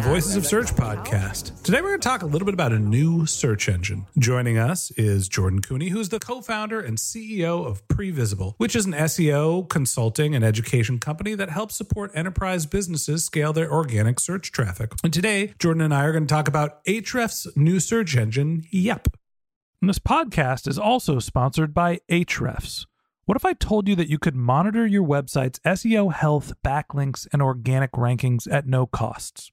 Voices of Search podcast. Today we're going to talk a little bit about a new search engine. Joining us is Jordan Koene, who's the co-founder and CEO of Previsible, which is an SEO consulting and education company that helps support enterprise businesses scale their organic search traffic. And today, Jordan and I are going to talk about Ahrefs' new search engine, Yep. And this podcast is also sponsored by Ahrefs. What if I told you that you could monitor your website's SEO health, backlinks, and organic rankings at no costs?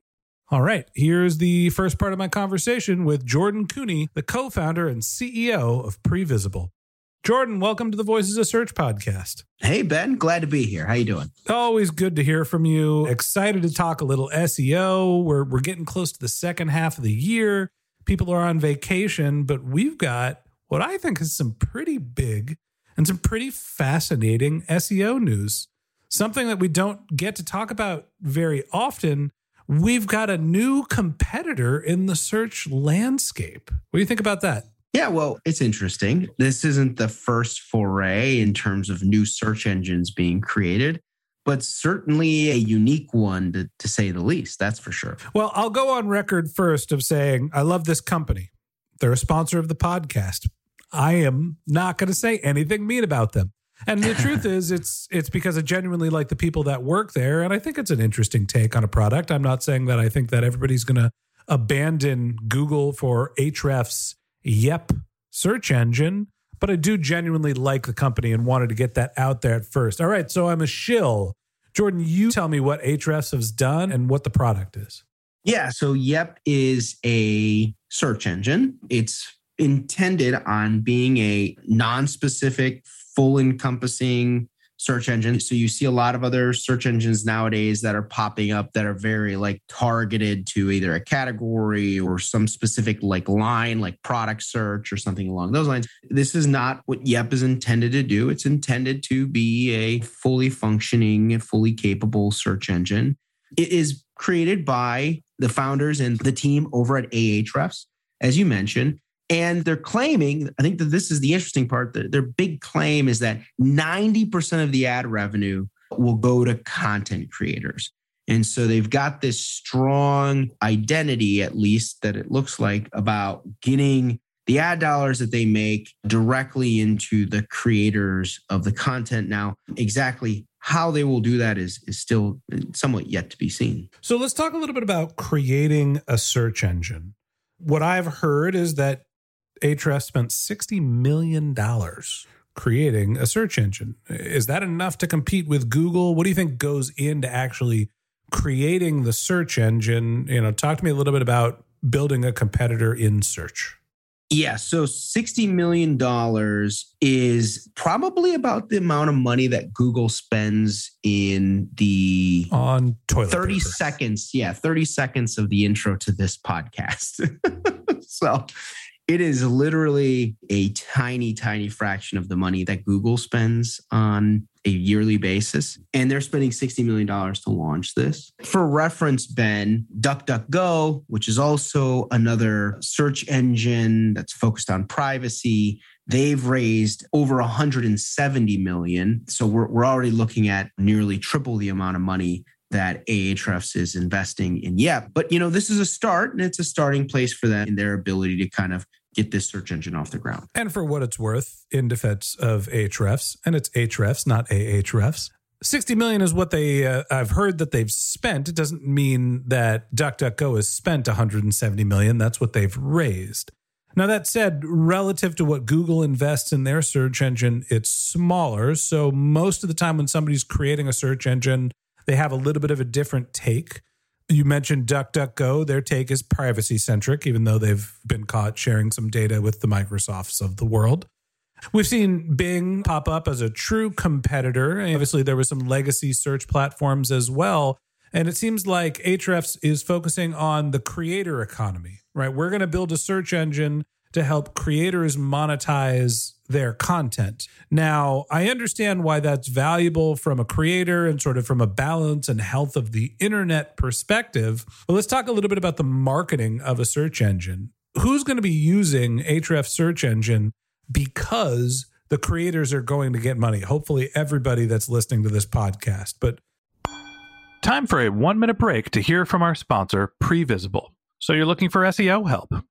All right, here's the first part of my conversation with Jordan Koene, the co-founder and CEO of Previsible. Jordan, welcome to the Voices of Search podcast. Hey Ben, glad to be here. How you doing? Always good to hear from you. Excited to talk a little SEO. We're we're getting close to the second half of the year. People are on vacation, but we've got what I think is some pretty big and some pretty fascinating SEO news. Something that we don't get to talk about very often. We've got a new competitor in the search landscape. What do you think about that? Yeah, well, it's interesting. This isn't the first foray in terms of new search engines being created, but certainly a unique one to, to say the least. That's for sure. Well, I'll go on record first of saying I love this company. They're a sponsor of the podcast. I am not going to say anything mean about them. And the truth is it's it's because I genuinely like the people that work there and I think it's an interesting take on a product. I'm not saying that I think that everybody's going to abandon Google for Ahrefs Yep search engine, but I do genuinely like the company and wanted to get that out there at first. All right, so I'm a shill. Jordan, you tell me what Ahrefs has done and what the product is. Yeah, so Yep is a search engine. It's intended on being a non-specific, full encompassing search engine. So you see a lot of other search engines nowadays that are popping up that are very like targeted to either a category or some specific like line, like product search or something along those lines. This is not what Yep is intended to do. It's intended to be a fully functioning, fully capable search engine. It is created by the founders and the team over at Ahrefs, as you mentioned. And they're claiming, I think that this is the interesting part. Their, big claim is that 90% of the ad revenue will go to content creators. And so they've got this strong identity, at least that it looks like, about getting the ad dollars that they make directly into the creators of the content. Now, exactly how they will do that is is still somewhat yet to be seen. So let's talk a little bit about creating a search engine. What I've heard is that Ahrefs spent $60 million creating a search engine. Is that enough to compete with Google? What do you think goes into actually creating the search engine? You know, talk to me a little bit about building a competitor in search. Yeah, so $60 million is probably about the amount of money that Google spends in the on toilet 30 paper. seconds. Yeah, 30 seconds of the intro to this podcast. so it is literally a tiny, tiny fraction of the money that Google spends on a yearly basis. And they're spending $60 million to launch this. For reference, Ben, DuckDuckGo, which is also another search engine that's focused on privacy, they've raised over 170 million. So we're, we're already looking at nearly triple the amount of money that Ahrefs is investing in Yep. But you know, this is a start and it's a starting place for them in their ability to kind of get this search engine off the ground. And for what it's worth, in defense of Ahrefs, and it's Ahrefs, not Ahrefs, 60 million is what they uh, I've heard that they've spent. It doesn't mean that DuckDuckGo has spent 170 million. That's what they've raised. Now that said, relative to what Google invests in their search engine, it's smaller. So most of the time when somebody's creating a search engine, they have a little bit of a different take. You mentioned DuckDuckGo. Their take is privacy centric, even though they've been caught sharing some data with the Microsofts of the world. We've seen Bing pop up as a true competitor. Obviously, there were some legacy search platforms as well. And it seems like Ahrefs is focusing on the creator economy, right? We're going to build a search engine to help creators monetize their content. Now, I understand why that's valuable from a creator and sort of from a balance and health of the internet perspective. But let's talk a little bit about the marketing of a search engine. Who's going to be using Ahrefs search engine because the creators are going to get money? Hopefully, everybody that's listening to this podcast. But Time for a one minute break to hear from our sponsor, Previsible. So you're looking for SEO help,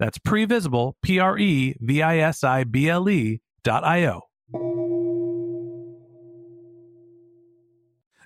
That's previsible, P R E V I S I B L E dot I O.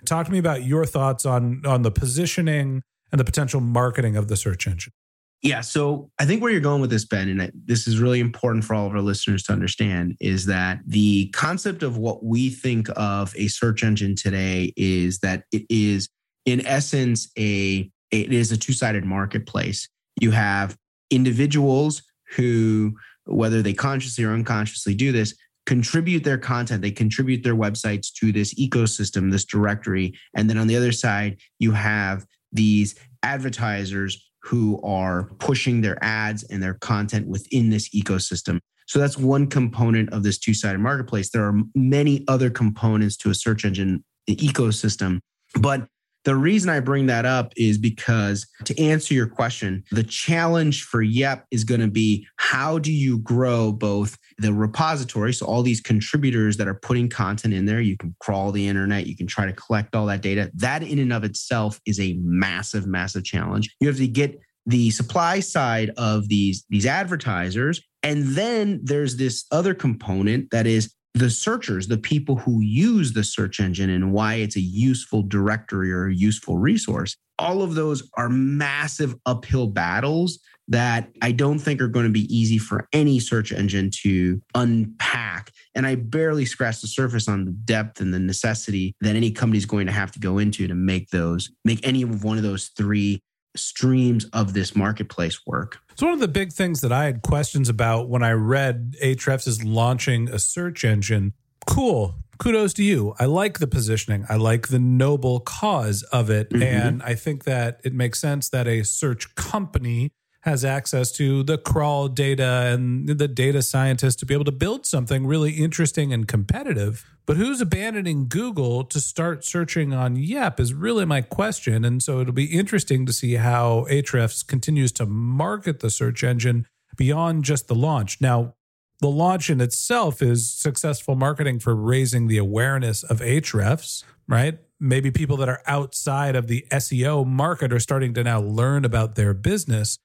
talk to me about your thoughts on on the positioning and the potential marketing of the search engine. Yeah. So I think where you're going with this, Ben, and this is really important for all of our listeners to understand, is that the concept of what we think of a search engine today is that it is, in essence, a it is a two sided marketplace. You have individuals who, whether they consciously or unconsciously do this, contribute their content, they contribute their websites to this ecosystem, this directory. And then on the other side, you have these advertisers who are pushing their ads and their content within this ecosystem. So that's one component of this two sided marketplace. There are many other components to a search engine ecosystem. But the reason I bring that up is because to answer your question, the challenge for Yep is going to be how do you grow both the repository, so all these contributors that are putting content in there, you can crawl the internet, you can try to collect all that data. That in and of itself is a massive, massive challenge. You have to get the supply side of these these advertisers And then there's this other component that is the searchers, the people who use the search engine and why it's a useful directory or a useful resource. All of those are massive uphill battles that I don't think are going to be easy for any search engine to unpack. And I barely scratched the surface on the depth and the necessity that any company is going to have to go into to make those, make any of one of those three streams of this marketplace work. So one of the big things that I had questions about when I read Ahrefs is launching a search engine. Cool. Kudos to you. I like the positioning. I like the noble cause of it. Mm-hmm. And I think that it makes sense that a search company has access to the crawl data and the data scientists to be able to build something really interesting and competitive. But who's abandoning Google to start searching on Yep is really my question. And so it'll be interesting to see how Ahrefs continues to market the search engine beyond just the launch. Now, the launch in itself is successful marketing for raising the awareness of Ahrefs, right? Maybe people that are outside of the SEO market are starting to now learn about their business.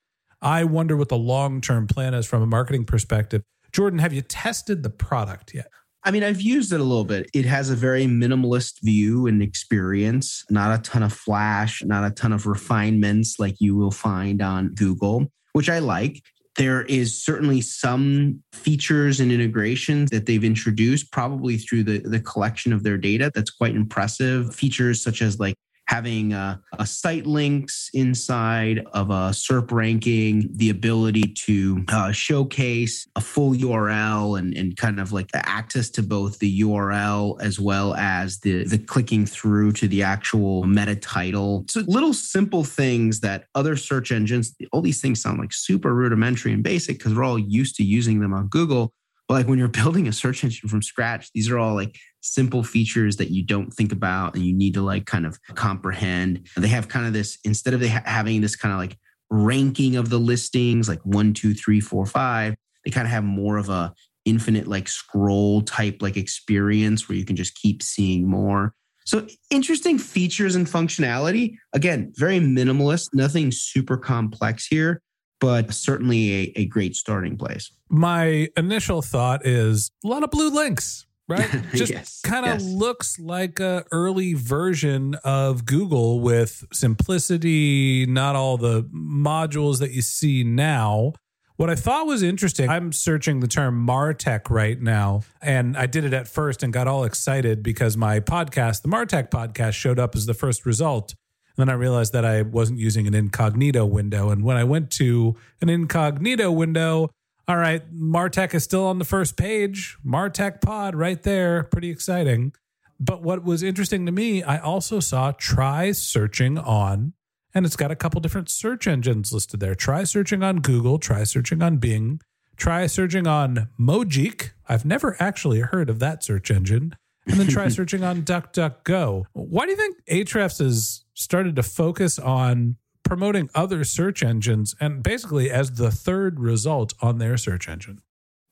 I wonder what the long term plan is from a marketing perspective. Jordan, have you tested the product yet? I mean, I've used it a little bit. It has a very minimalist view and experience, not a ton of flash, not a ton of refinements like you will find on Google, which I like. There is certainly some features and integrations that they've introduced, probably through the, the collection of their data, that's quite impressive. Features such as like having a, a, site links inside of a SERP ranking, the ability to uh, showcase a full URL and, and kind of like access to both the URL as well as the, the clicking through to the actual meta title. So little simple things that other search engines, all these things sound like super rudimentary and basic because we're all used to using them on Google. But like when you're building a search engine from scratch, these are all like simple features that you don't think about and you need to like kind of comprehend. They have kind of this instead of they ha- having this kind of like ranking of the listings, like one, two, three, four, five. They kind of have more of a infinite like scroll type like experience where you can just keep seeing more. So interesting features and functionality. Again, very minimalist, nothing super complex here, but certainly a, a great starting place. My initial thought is a lot of blue links right? Just yes, kind of yes. looks like a early version of Google with simplicity, not all the modules that you see now. What I thought was interesting, I'm searching the term Martech right now, and I did it at first and got all excited because my podcast, the Martech podcast, showed up as the first result. And then I realized that I wasn't using an incognito window. And when I went to an incognito window, all right, Martech is still on the first page. Martech Pod right there. Pretty exciting. But what was interesting to me, I also saw try searching on, and it's got a couple different search engines listed there. Try searching on Google, try searching on Bing, try searching on Mojeek. I've never actually heard of that search engine. And then try searching on DuckDuckGo. Why do you think Ahrefs has started to focus on promoting other search engines and basically as the third result on their search engine.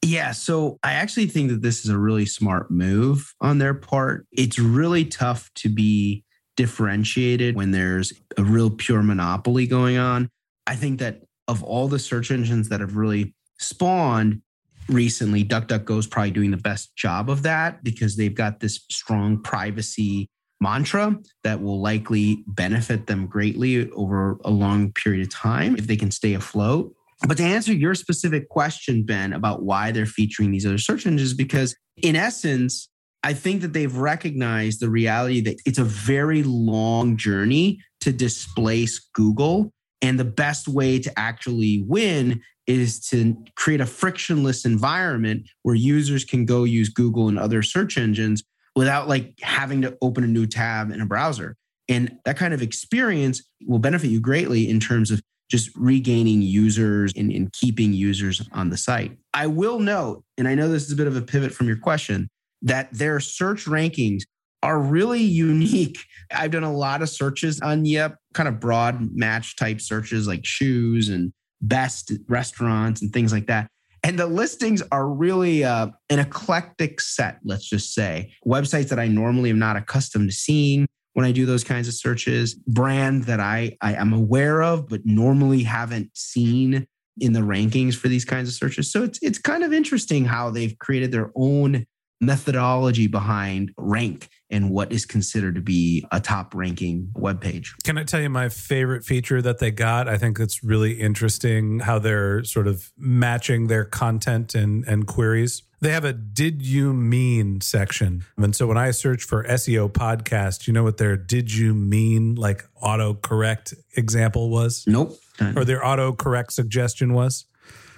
Yeah, so I actually think that this is a really smart move on their part. It's really tough to be differentiated when there's a real pure monopoly going on. I think that of all the search engines that have really spawned recently, DuckDuckGo is probably doing the best job of that because they've got this strong privacy mantra that will likely benefit them greatly over a long period of time if they can stay afloat. But to answer your specific question, Ben, about why they're featuring these other search engines, because in essence, I think that they've recognized the reality that it's a very long journey to displace Google. And the best way to actually win is to create a frictionless environment where users can go use Google and other search engines without like having to open a new tab in a browser. And that kind of experience will benefit you greatly in terms of just regaining users and, and, keeping users on the site. I will note, and I know this is a bit of a pivot from your question, that their search rankings are really unique. I've done a lot of searches on Yep, kind of broad match type searches like shoes and best restaurants and things like that. And the listings are really uh, an eclectic set, let's just say. Websites that I normally am not accustomed to seeing when I do those kinds of searches, brand that I, I am aware of, but normally haven't seen in the rankings for these kinds of searches. So it's it's kind of interesting how they've created their own methodology behind rank and what is considered to be a top ranking web page. Can I tell you my favorite feature that they got? I think it's really interesting how they're sort of matching their content and, and queries. They have a did you mean section. And so when I search for SEO podcast, you know what their did you mean like autocorrect example was? Nope. Or their autocorrect suggestion was?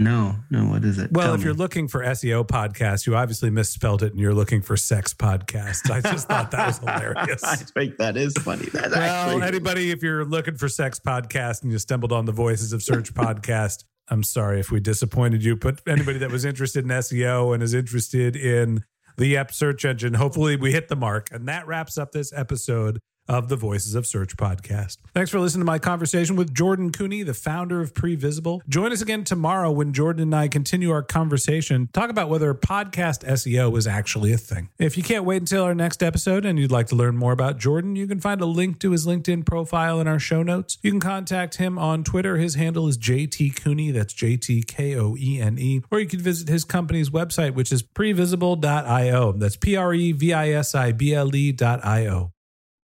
No, no. What is it? Well, Tell if me. you're looking for SEO podcast, you obviously misspelled it and you're looking for sex podcast. I just thought that was hilarious. I think that is funny. That's Well, actually anybody, if you're looking for sex podcast and you stumbled on the Voices of Search podcast, I'm sorry if we disappointed you. But anybody that was interested in SEO and is interested in the app search engine, hopefully we hit the mark. And that wraps up this episode of the Voices of Search podcast. Thanks for listening to my conversation with Jordan Koene, the founder of Previsible. Join us again tomorrow when Jordan and I continue our conversation, talk about whether podcast SEO is actually a thing. If you can't wait until our next episode and you'd like to learn more about Jordan, you can find a link to his LinkedIn profile in our show notes. You can contact him on Twitter. His handle is JT Koene. That's J T K O E N E. Or you can visit his company's website, which is previsible.io. That's P R E V I S I B L E.io.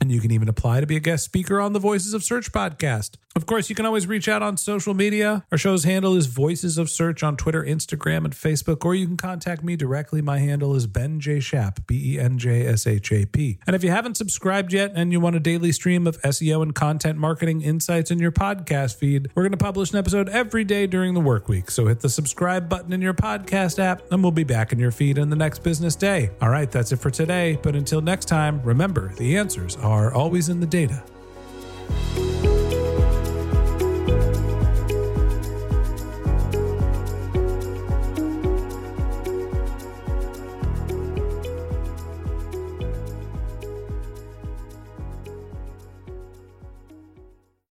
and you can even apply to be a guest speaker on the Voices of Search podcast. Of course, you can always reach out on social media. Our show's handle is Voices of Search on Twitter, Instagram, and Facebook, or you can contact me directly. My handle is Ben J. Shap, B E N J S H A P. And if you haven't subscribed yet and you want a daily stream of SEO and content marketing insights in your podcast feed, we're going to publish an episode every day during the work week. So hit the subscribe button in your podcast app, and we'll be back in your feed in the next business day. All right, that's it for today. But until next time, remember the answers are always in the data.